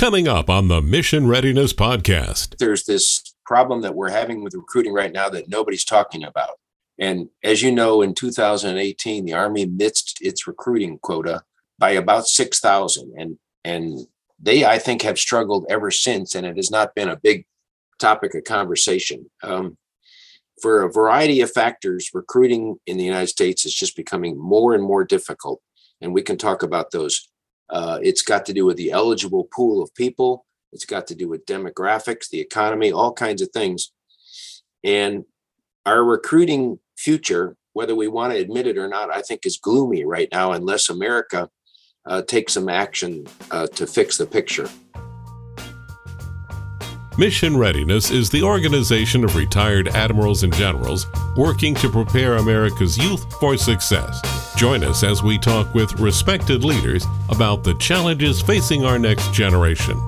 Coming up on the Mission Readiness Podcast. There's this problem that we're having with recruiting right now that nobody's talking about. And as you know, in 2018, the Army missed its recruiting quota by about 6,000. And, and they, I think, have struggled ever since. And it has not been a big topic of conversation. Um, for a variety of factors, recruiting in the United States is just becoming more and more difficult. And we can talk about those uh, it's got to do with the eligible pool of people. It's got to do with demographics, the economy, all kinds of things. And our recruiting future, whether we want to admit it or not, I think is gloomy right now unless America uh, takes some action uh, to fix the picture. Mission Readiness is the organization of retired admirals and generals working to prepare America's youth for success. Join us as we talk with respected leaders about the challenges facing our next generation.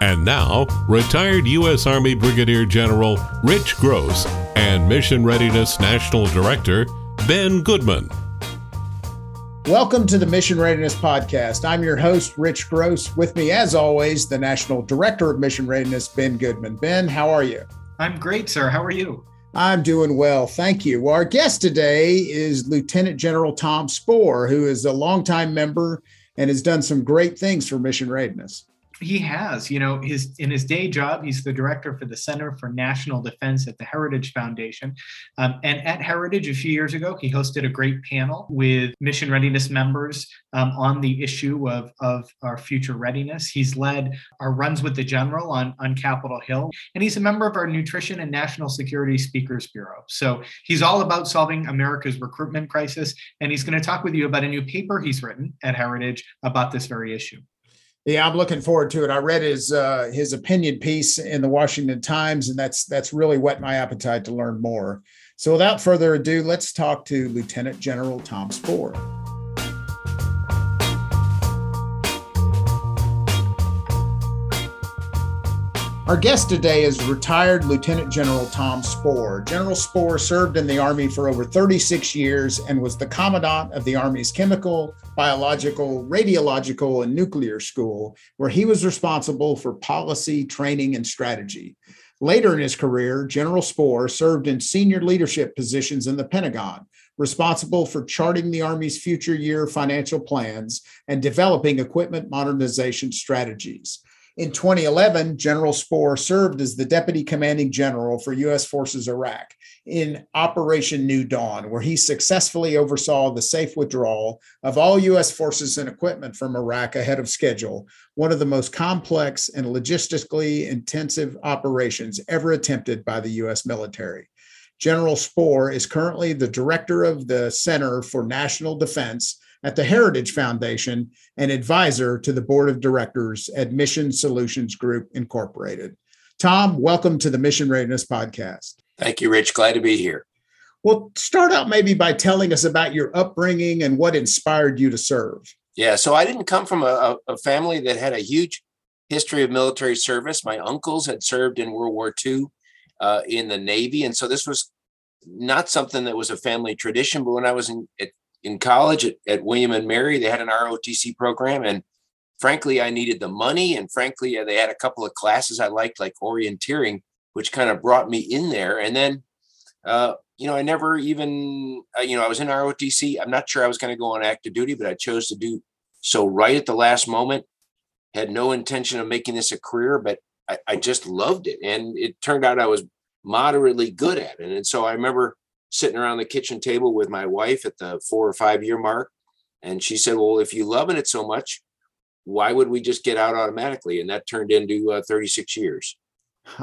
And now, retired U.S. Army Brigadier General Rich Gross and Mission Readiness National Director Ben Goodman. Welcome to the Mission Readiness Podcast. I'm your host, Rich Gross. With me, as always, the National Director of Mission Readiness, Ben Goodman. Ben, how are you? I'm great, sir. How are you? I'm doing well. Thank you. Well, our guest today is Lieutenant General Tom Spoehr, who is a longtime member and has done some great things for Mission Readiness he has you know his in his day job he's the director for the center for national defense at the heritage foundation. Um, and at heritage a few years ago he hosted a great panel with mission readiness members um, on the issue of, of our future readiness. He's led our runs with the general on, on capitol hill and he's a member of our nutrition and national security speakers bureau. So he's all about solving america's recruitment crisis and he's going to talk with you about a new paper he's written at heritage about this very issue yeah, I'm looking forward to it. I read his uh, his opinion piece in the Washington Times, and that's that's really whet my appetite to learn more. So, without further ado, let's talk to Lieutenant General Tom Spoehr. Our guest today is retired Lieutenant General Tom Spoehr. General Spoehr served in the Army for over 36 years and was the Commandant of the Army's Chemical, Biological, Radiological, and Nuclear School, where he was responsible for policy, training, and strategy. Later in his career, General Spoehr served in senior leadership positions in the Pentagon, responsible for charting the Army's future year financial plans and developing equipment modernization strategies. In 2011, General Spoehr served as the Deputy Commanding General for U.S. Forces Iraq in Operation New Dawn, where he successfully oversaw the safe withdrawal of all U.S. forces and equipment from Iraq ahead of schedule, one of the most complex and logistically intensive operations ever attempted by the U.S. military. General Spoehr is currently the director of the Center for National Defense at the Heritage Foundation and advisor to the board of directors at Mission Solutions Group Incorporated. Tom, welcome to the Mission Readiness Podcast. Thank you, Rich. Glad to be here. Well, start out maybe by telling us about your upbringing and what inspired you to serve. Yeah, so I didn't come from a, a family that had a huge history of military service. My uncles had served in World War II uh, in the Navy, and so this was not something that was a family tradition. But when I was in at in college at, at William and Mary, they had an ROTC program, and frankly, I needed the money, and frankly, they had a couple of classes I liked, like orienteering, which kind of brought me in there. And then, uh, you know, I never even, uh, you know, I was in ROTC. I'm not sure I was going to go on active duty, but I chose to do so right at the last moment. Had no intention of making this a career, but I, I just loved it, and it turned out I was moderately good at it. And so I remember sitting around the kitchen table with my wife at the four or five year mark. And she said, Well, if you loving it so much, why would we just get out automatically? And that turned into uh, 36 years.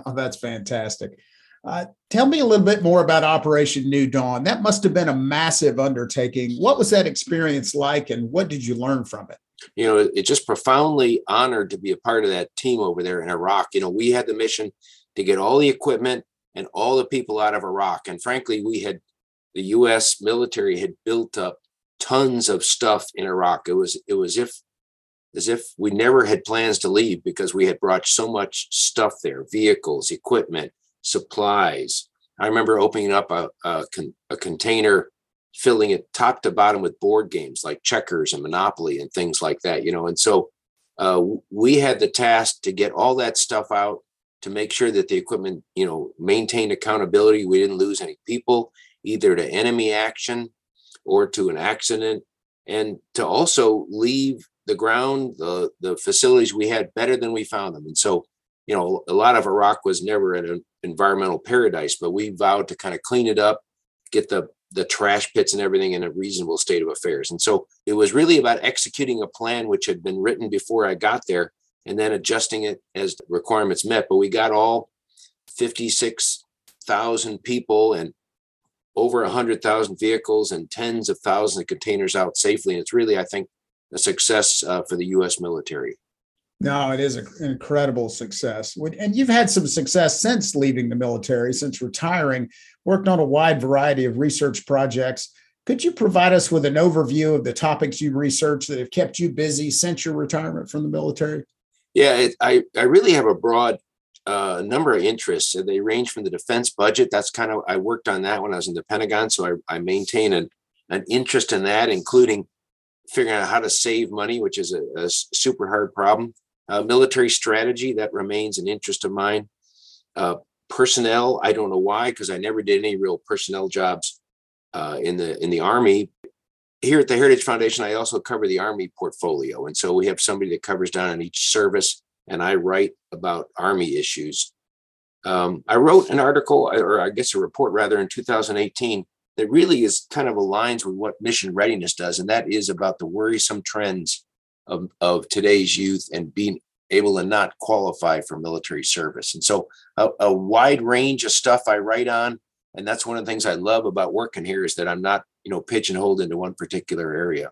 Oh, that's fantastic. Uh, tell me a little bit more about Operation New Dawn. That must have been a massive undertaking. What was that experience like, and what did you learn from it? You know, it just profoundly honored to be a part of that team over there in Iraq. You know, we had the mission to get all the equipment and all the people out of Iraq. And frankly, we had the U.S. military had built up tons of stuff in Iraq. It was it was if as if we never had plans to leave because we had brought so much stuff there: vehicles, equipment, supplies. I remember opening up a, a, a container, filling it top to bottom with board games like checkers and Monopoly and things like that. You know, and so uh, we had the task to get all that stuff out to make sure that the equipment, you know, maintained accountability. We didn't lose any people, either to enemy action or to an accident, and to also leave the ground, the the facilities we had better than we found them. And so, you know, a lot of Iraq was never an environmental paradise, but we vowed to kind of clean it up, get the the trash pits and everything in a reasonable state of affairs. And so it was really about executing a plan which had been written before I got there and then adjusting it as requirements met. But we got all 56,000 people and over 100,000 vehicles and tens of thousands of containers out safely. And it's really, I think, a success uh, for the U.S. military. No, it is an incredible success. And you've had some success since leaving the military, since retiring, worked on a wide variety of research projects. Could you provide us with an overview of the topics you've researched that have kept you busy since your retirement from the military? Yeah, it, I, I really have a broad uh, number of interests. They range from the defense budget. That's kind of, I worked on that when I was in the Pentagon. So I, I maintain an, an interest in that, including figuring out how to save money, which is a, a super hard problem. Uh, military strategy, that remains an interest of mine. Uh, personnel, I don't know why, because I never did any real personnel jobs uh, in the in the Army here at the Heritage Foundation, I also cover the Army portfolio. And so we have somebody that covers down on each service, and I write about Army issues. Um, I wrote an article, or I guess a report rather, in 2018 that really is kind of aligns with what mission readiness does, and that is about the worrisome trends of, of today's youth and being able to not qualify for military service. And so a, a wide range of stuff I write on and that's one of the things I love about working here is that I'm not, you know, pigeonholed into one particular area.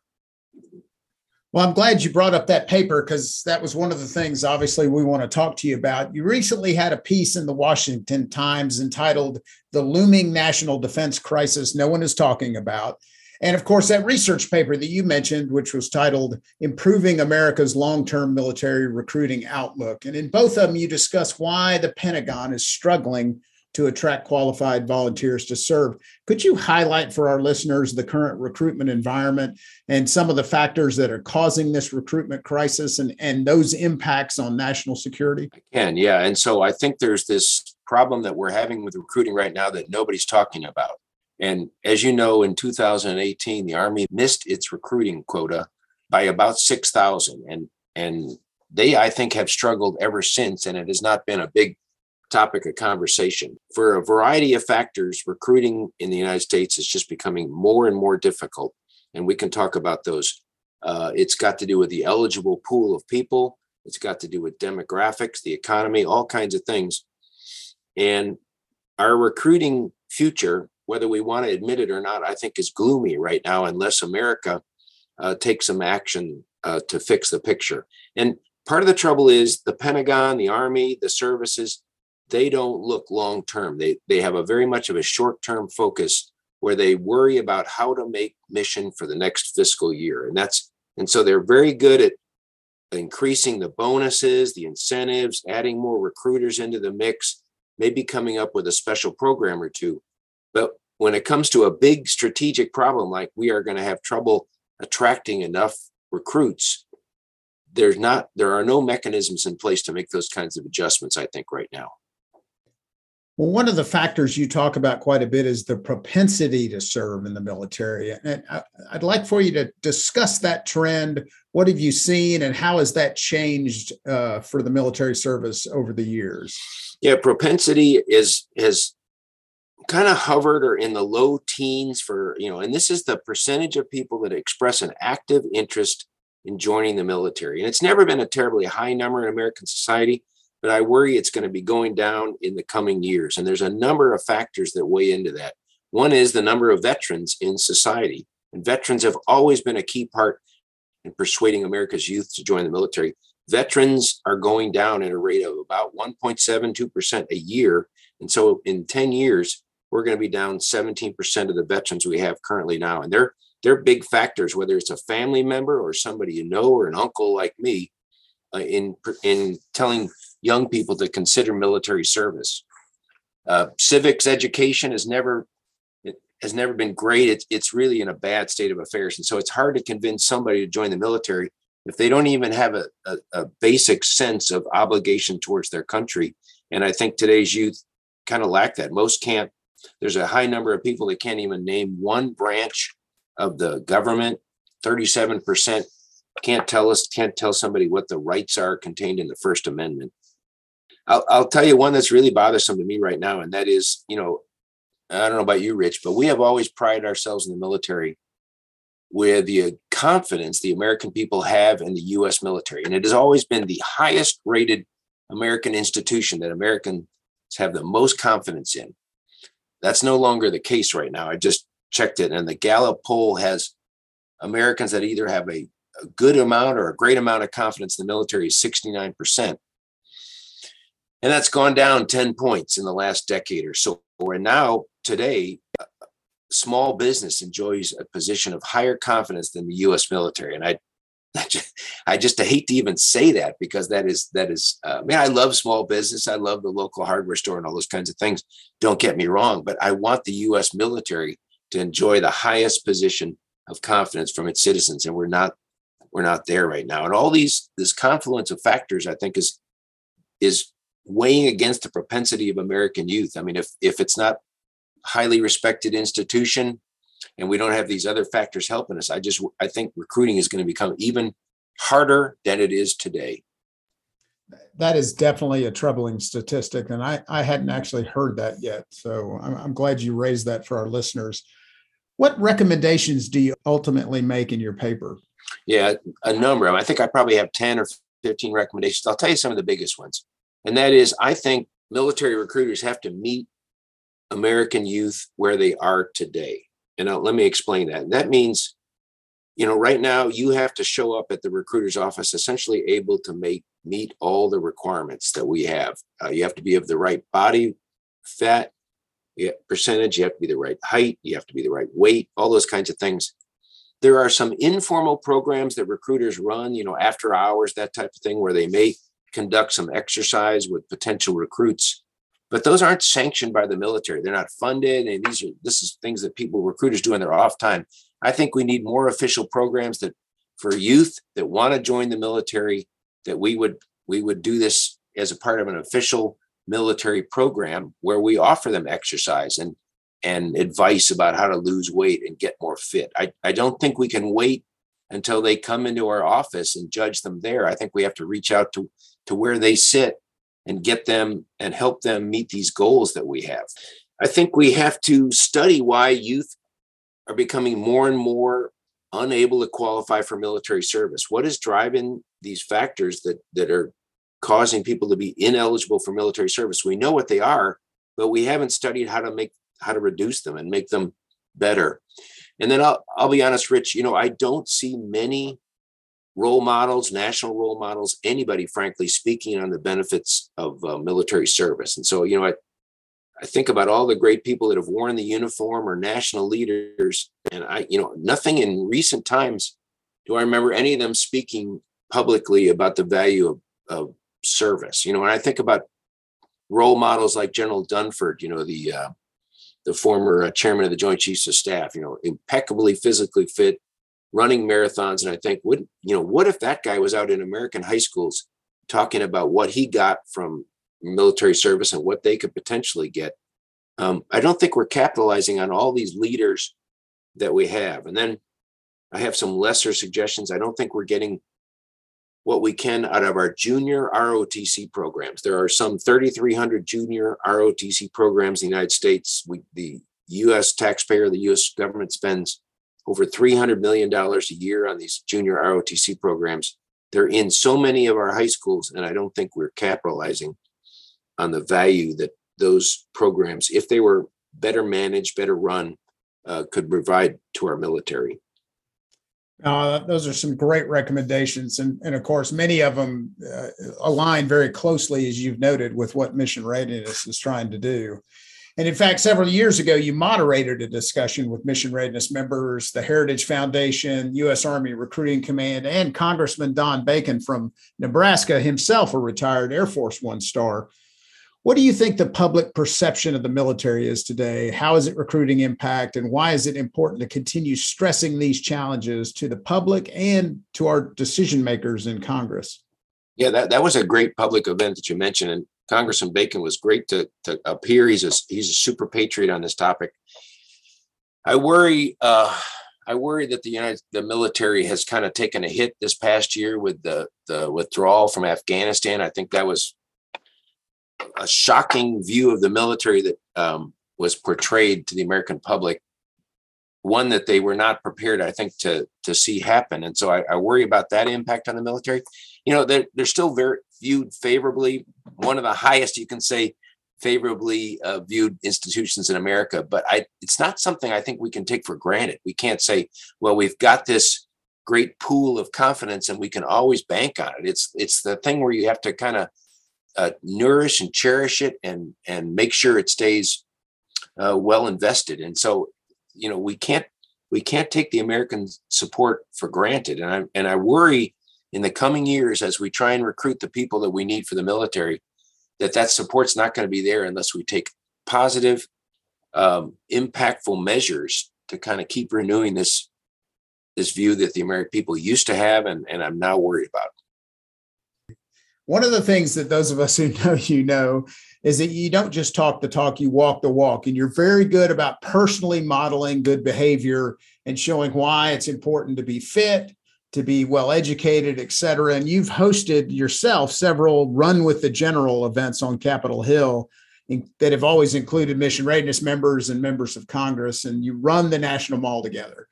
Well, I'm glad you brought up that paper because that was one of the things, obviously, we want to talk to you about. You recently had a piece in the Washington Times entitled The Looming National Defense Crisis No One is Talking About. And of course, that research paper that you mentioned, which was titled Improving America's Long Term Military Recruiting Outlook. And in both of them, you discuss why the Pentagon is struggling to attract qualified volunteers to serve. Could you highlight for our listeners the current recruitment environment and some of the factors that are causing this recruitment crisis and, and those impacts on national security? I can, yeah. And so I think there's this problem that we're having with recruiting right now that nobody's talking about. And as you know, in 2018, the Army missed its recruiting quota by about 6,000. And, and they, I think, have struggled ever since. And it has not been a big topic of conversation. For a variety of factors, recruiting in the United States is just becoming more and more difficult. And we can talk about those. Uh, it's got to do with the eligible pool of people, it's got to do with demographics, the economy, all kinds of things. And our recruiting future, whether we want to admit it or not, I think is gloomy right now unless America uh, takes some action uh, to fix the picture. And part of the trouble is the Pentagon, the Army, the services, they don't look long term. They they have a very much of a short term focus where they worry about how to make mission for the next fiscal year, and that's and so they're very good at increasing the bonuses, the incentives, adding more recruiters into the mix, maybe coming up with a special program or two. But when it comes to a big strategic problem like we are going to have trouble attracting enough recruits, there's not there are no mechanisms in place to make those kinds of adjustments i think right now well, one of the factors you talk about quite a bit is the propensity to serve in the military. And I'd like for you to discuss that trend. What have you seen, and how has that changed uh, for the military service over the years? Yeah, propensity is has kind of hovered or in the low teens for you know, and this is the percentage of people that express an active interest in joining the military. And it's never been a terribly high number in American society but I worry it's going to be going down in the coming years. And there's a number of factors that weigh into that. One is the number of veterans in society. And veterans have always been a key part in persuading America's youth to join the military. Veterans are going down at a rate of about 1.72% a year. And so in 10 years, we're going to be down 17% of the veterans we have currently now. And they're they're big factors, whether it's a family member or somebody you know or an uncle like me, uh, in in telling young people to consider military service. Uh, civics education has never has never been great. It's it's really in a bad state of affairs, and so it's hard to convince somebody to join the military, if they don't even have a, a, a basic sense of obligation towards their country. And I think today's youth kind of lack that. Most can't. There's a high number of people that can't even name one branch of the government. 37% can't tell us, can't tell somebody what the rights are contained in the First Amendment. I'll, I'll tell you one that's really bothersome to me right now, and that is, you know, I don't know about you, Rich, but we have always prided ourselves in the military with the confidence the American people have in the US military. And it has always been the highest rated American institution that Americans have the most confidence in. That's no longer the case right now. I just checked it, and the Gallup poll has Americans that either have a, a good amount or a great amount of confidence in the military is 69%. And that's gone down 10 points in the last decade or so. We're now, today, small business enjoys a position of higher confidence than the U.S. military, and I, I just, I just hate to even say that because that is that is. Uh, I mean, I love small business. I love the local hardware store and all those kinds of things. Don't get me wrong, but I want the U.S. military to enjoy the highest position of confidence from its citizens, and we're not we're not there right now. And all these this confluence of factors, I think, is is weighing against the propensity of American youth. I mean, if if it's not highly respected institution and we don't have these other factors helping us, I just I think recruiting is going to become even harder than it is today. That is definitely a troubling statistic, and I, I hadn't actually heard that yet. So I'm, I'm glad you raised that for our listeners. What recommendations do you ultimately make in your paper? Yeah, a number of them. I think I probably have 10 or 15 recommendations. I'll tell you some of the biggest ones. And that is, I think military recruiters have to meet American youth where they are today. And let me explain that. That means, you know, right now you have to show up at the recruiter's office essentially able to make meet all the requirements that we have. Uh, you have to be of the right body fat percentage, you have to be the right height, you have to be the right weight, all those kinds of things. There are some informal programs that recruiters run, you know, after hours, that type of thing, where they may conduct some exercise with potential recruits but those aren't sanctioned by the military. They're not funded and these are this is things that people recruiters do in their off time. I think we need more official programs that for youth that want to join the military that we would we would do this as a part of an official military program where we offer them exercise and and advice about how to lose weight and get more fit. I, I don't think we can wait until they come into our office and judge them there i think we have to reach out to to where they sit and get them and help them meet these goals that we have. I think we have to study why youth are becoming more and more unable to qualify for military service. What is driving these factors that that are causing people to be ineligible for military service? We know what they are, but we haven't studied how to make how to reduce them and make them better. And then I'll I'll be honest, Rich, you know, I don't see many role models, national role models, anybody, frankly, speaking on the benefits of uh, military service. And so, you know, I, I think about all the great people that have worn the uniform or national leaders, and I, you know, nothing in recent times do I remember any of them speaking publicly about the value of, of service. You know, when I think about role models like General Dunford, you know, the uh, the former uh, chairman of the Joint Chiefs of Staff, you know, impeccably physically fit, running marathons. And i think would you know what if that guy was out in american high schools talking about what he got from military service and what they could potentially get? Um, i don't think we're capitalizing on all these leaders that we have. And then i have some lesser suggestions. I don't think we're getting what we can out of our junior ROTC programs. There are some 3,300 junior ROTC programs in the United States. We, the U.S. taxpayer, the U.S. government spends over $300 million a year on these junior ROTC programs. They're in so many of our high schools, and I don't think we're capitalizing on the value that those programs, if they were better managed, better run, uh, could provide to our military. Uh, those are some great recommendations. And, and of course, many of them uh, align very closely, as you've noted, with what Mission Readiness is trying to do. And in fact, several years ago, you moderated a discussion with Mission Readiness members, the Heritage Foundation, U.S. Army Recruiting Command, and Congressman Don Bacon from Nebraska, himself a retired Air Force One star. What do you think the public perception of the military is today? How is it recruiting impact? And why is it important to continue stressing these challenges to the public and to our decision makers in Congress? Yeah, that, that was a great public event that you mentioned. And Congressman Bacon was great to, to appear. He's a, he's a super patriot on this topic. I worry, uh, I worry that the United, the military has kind of taken a hit this past year with the, the withdrawal from Afghanistan. I think that was a shocking view of the military that um, was portrayed to the American public. One that they were not prepared, I think, to to see happen, and so I, I worry about that impact on the military. You know, they're they're still very viewed favorably, one of the highest you can say favorably uh, viewed institutions in America. But I, it's not something I think we can take for granted. We can't say, well, we've got this great pool of confidence and we can always bank on it. It's it's the thing where you have to kind of uh, nourish and cherish it and and make sure it stays uh, well invested. And so, you know, we can't we can't take the American support for granted. And I and I worry in the coming years as we try and recruit the people that we need for the military that that support's not going to be there unless we take positive, um, impactful measures to kind of keep renewing this this view that the American people used to have and, and I'm now worried about. One of the things that those of us who know you know is that you don't just talk the talk, you walk the walk. And you're very good about personally modeling good behavior and showing why it's important to be fit, to be well educated, et cetera. And you've hosted yourself several Run with the General events on Capitol Hill that have always included mission readiness members and members of Congress, and you run the National Mall together.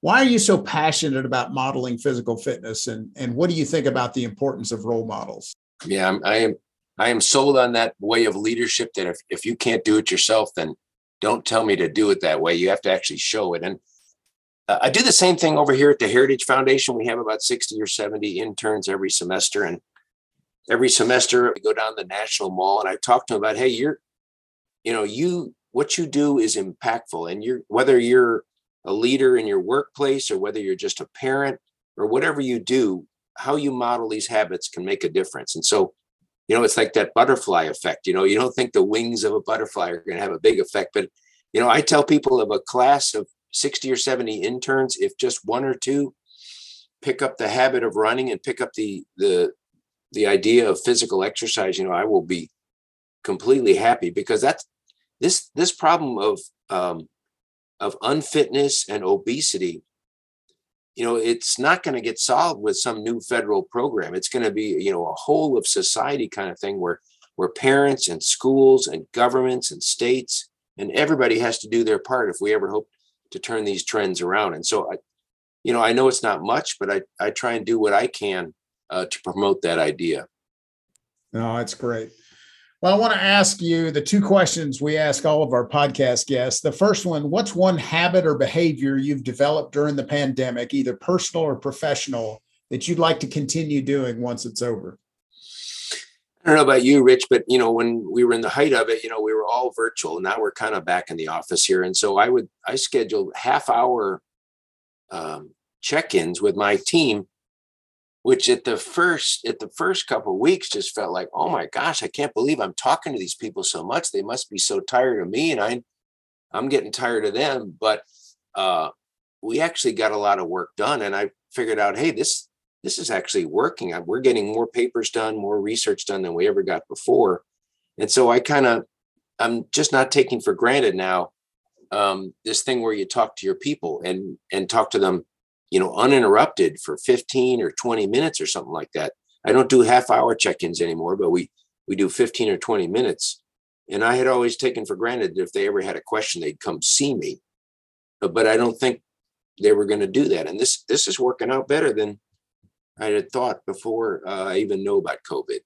Why are you so passionate about modeling physical fitness, and, and what do you think about the importance of role models? Yeah, I'm, I am. I am sold on that way of leadership. That if if you can't do it yourself, then don't tell me to do it that way. You have to actually show it. And uh, I do the same thing over here at the Heritage Foundation. We have about 60 or 70 interns every semester. And every semester we go down the National Mall and I talk to them about, hey, you're, you know, you, what you do is impactful. And you're, whether you're a leader in your workplace or whether you're just a parent or whatever you do, how you model these habits can make a difference. And so, you know, it's like that butterfly effect. You know, you don't think the wings of a butterfly are going to have a big effect, but you know, I tell people of a class of 60 or 70 interns, if just one or two pick up the habit of running and pick up the the the idea of physical exercise, you know, I will be completely happy because that's this this problem of um, of unfitness and obesity you know it's not going to get solved with some new federal program. It's going to be you know a whole of society kind of thing where where parents and schools and governments and states and everybody has to do their part if we ever hope to turn these trends around. And so i you know i know it's not much but i i try and do what i can uh, to promote that idea. No that's great well, I want to ask you the two questions we ask all of our podcast guests. The first one What's one habit or behavior you've developed during the pandemic, either personal or professional, that you'd like to continue doing once it's over? I don't know about you, Rich, but you know, when we were in the height of it, you know, we were all virtual. Now we're kind of back in the office here, and so I would I scheduled half hour um, check-ins with my team which at the first at the first couple of weeks just felt like oh my gosh i can't believe i'm talking to these people so much. They must be so tired of me and i i'm getting tired of them. But uh we actually got a lot of work done and i figured out hey this this is actually working. We're getting more papers done more research done than we ever got before. And so i kind of i'm just not taking for granted now um, this thing where you talk to your people and and talk to them you know, uninterrupted for 15 or 20 minutes or something like that. I don't do half hour check-ins anymore, but we we do 15 or 20 minutes. And I had always taken for granted that if they ever had a question, they'd come see me. But, but I don't think they were going to do that. And this this is working out better than I had thought before uh, I even know about COVID.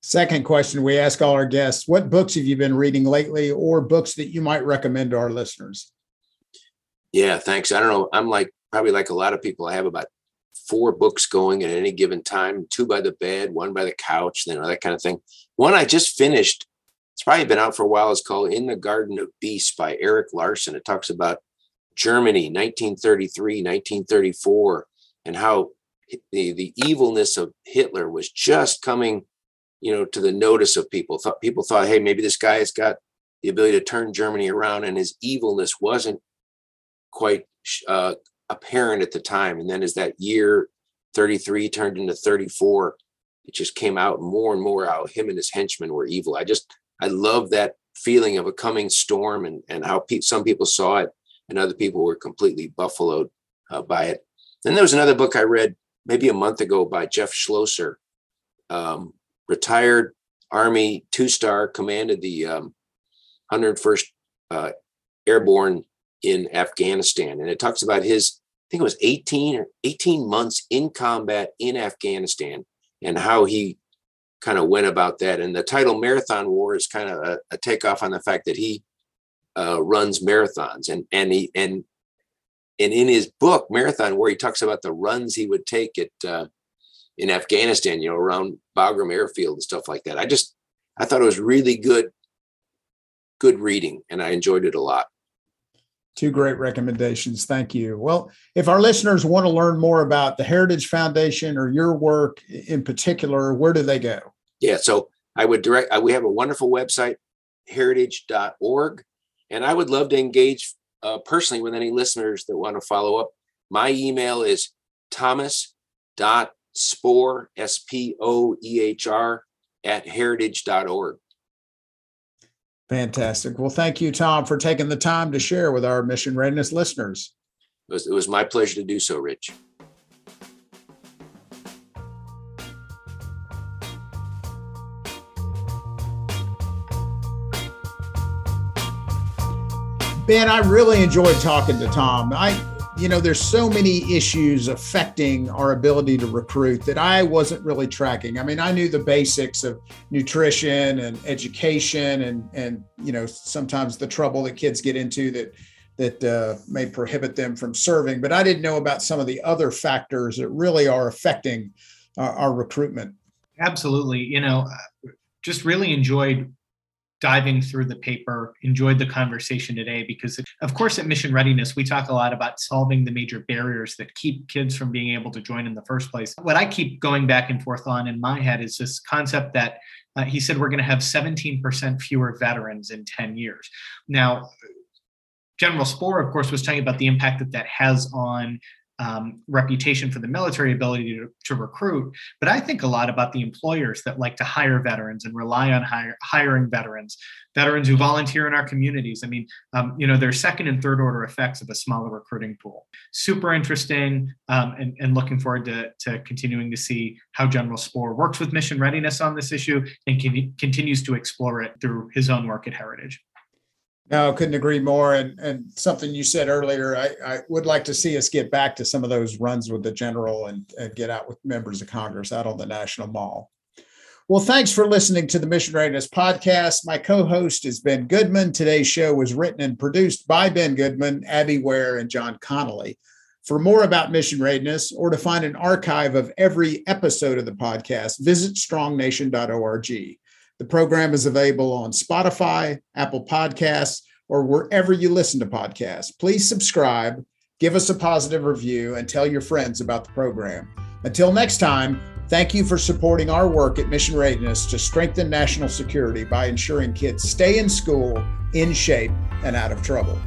Second question we ask all our guests What books have you been reading lately, or books that you might recommend to our listeners? Yeah, thanks. I don't know. I'm like probably like a lot of people. I have about four books going at any given time, two by the bed, one by the couch, you know, that kind of thing. One I just finished, it's probably been out for a while, It's called In the Garden of Beasts by Erik Larson. It talks about Germany, 1933, 1934, and how the, the evilness of Hitler was just coming you know, to the notice of people. Thought people thought, hey, maybe this guy has got the ability to turn Germany around, and his evilness wasn't quite uh, apparent at the time. And then as that year 33 turned into 34, it just came out more and more how him and his henchmen were evil. I just I love that feeling of a coming storm and and how pe- some people saw it and other people were completely buffaloed uh, by it. Then there was another book I read maybe a month ago by Jeff Schloesser, um, retired Army two star, commanded the um, 101st uh, Airborne in Afghanistan. And it talks about his, I think it was 18 or 18 months in combat in Afghanistan and how he kind of went about that. And the title Marathon War is kind of a, a takeoff on the fact that he uh, runs marathons and and he and and in his book Marathon War he talks about the runs he would take at uh, in Afghanistan, you know, around Bagram Airfield and stuff like that. I just I thought it was really good good reading and I enjoyed it a lot. Two great recommendations. Thank you. Well, if our listeners want to learn more about the Heritage Foundation or your work in particular, where do they go? Yeah, so I would direct, we have a wonderful website, heritage.org. And I would love to engage uh, personally with any listeners that want to follow up. My email is thomas.spoehr, S P O E H R, at heritage.org. Fantastic. Well, thank you, Tom, for taking the time to share with our Mission Readiness listeners. It was, it was my pleasure to do so, Rich. Ben, I really enjoyed talking to Tom. I you know, there's so many issues affecting our ability to recruit that I wasn't really tracking. I mean, I knew the basics of nutrition and education and and you know, sometimes the trouble that kids get into that that uh, may prohibit them from serving, but I didn't know about some of the other factors that really are affecting our, our recruitment. Absolutely. You know, just really enjoyed diving through the paper, enjoyed the conversation today because, of course, at Mission Readiness, we talk a lot about solving the major barriers that keep kids from being able to join in the first place. What I keep going back and forth on in my head is this concept that uh, he said we're going to have 17% fewer veterans in 10 years. Now, General Spoehr, of course, was talking about the impact that that has on um, reputation for the military ability to, to, recruit. But I think a lot about the employers that like to hire veterans and rely on hire, hiring veterans, veterans who volunteer in our communities. I mean, um, you know, there's second and third order effects of a smaller recruiting pool. Super interesting um, and, and, looking forward to, to, continuing to see how General Spoehr works with mission readiness on this issue and can, continues to explore it through his own work at Heritage. No, I couldn't agree more. And and something you said earlier, I, I would like to see us get back to some of those runs with the general and, and get out with members of Congress out on the National Mall. Well, thanks for listening to the Mission Readiness Podcast. My co-host is Ben Goodman. Today's show was written and produced by Ben Goodman, Abby Ware, and John Connolly. For more about Mission Readiness or to find an archive of every episode of the podcast, visit strongnation.org. The program is available on Spotify, Apple Podcasts, or wherever you listen to podcasts. Please subscribe, give us a positive review, and tell your friends about the program. Until next time, thank you for supporting our work at Mission Readiness to strengthen national security by ensuring kids stay in school, in shape, and out of trouble.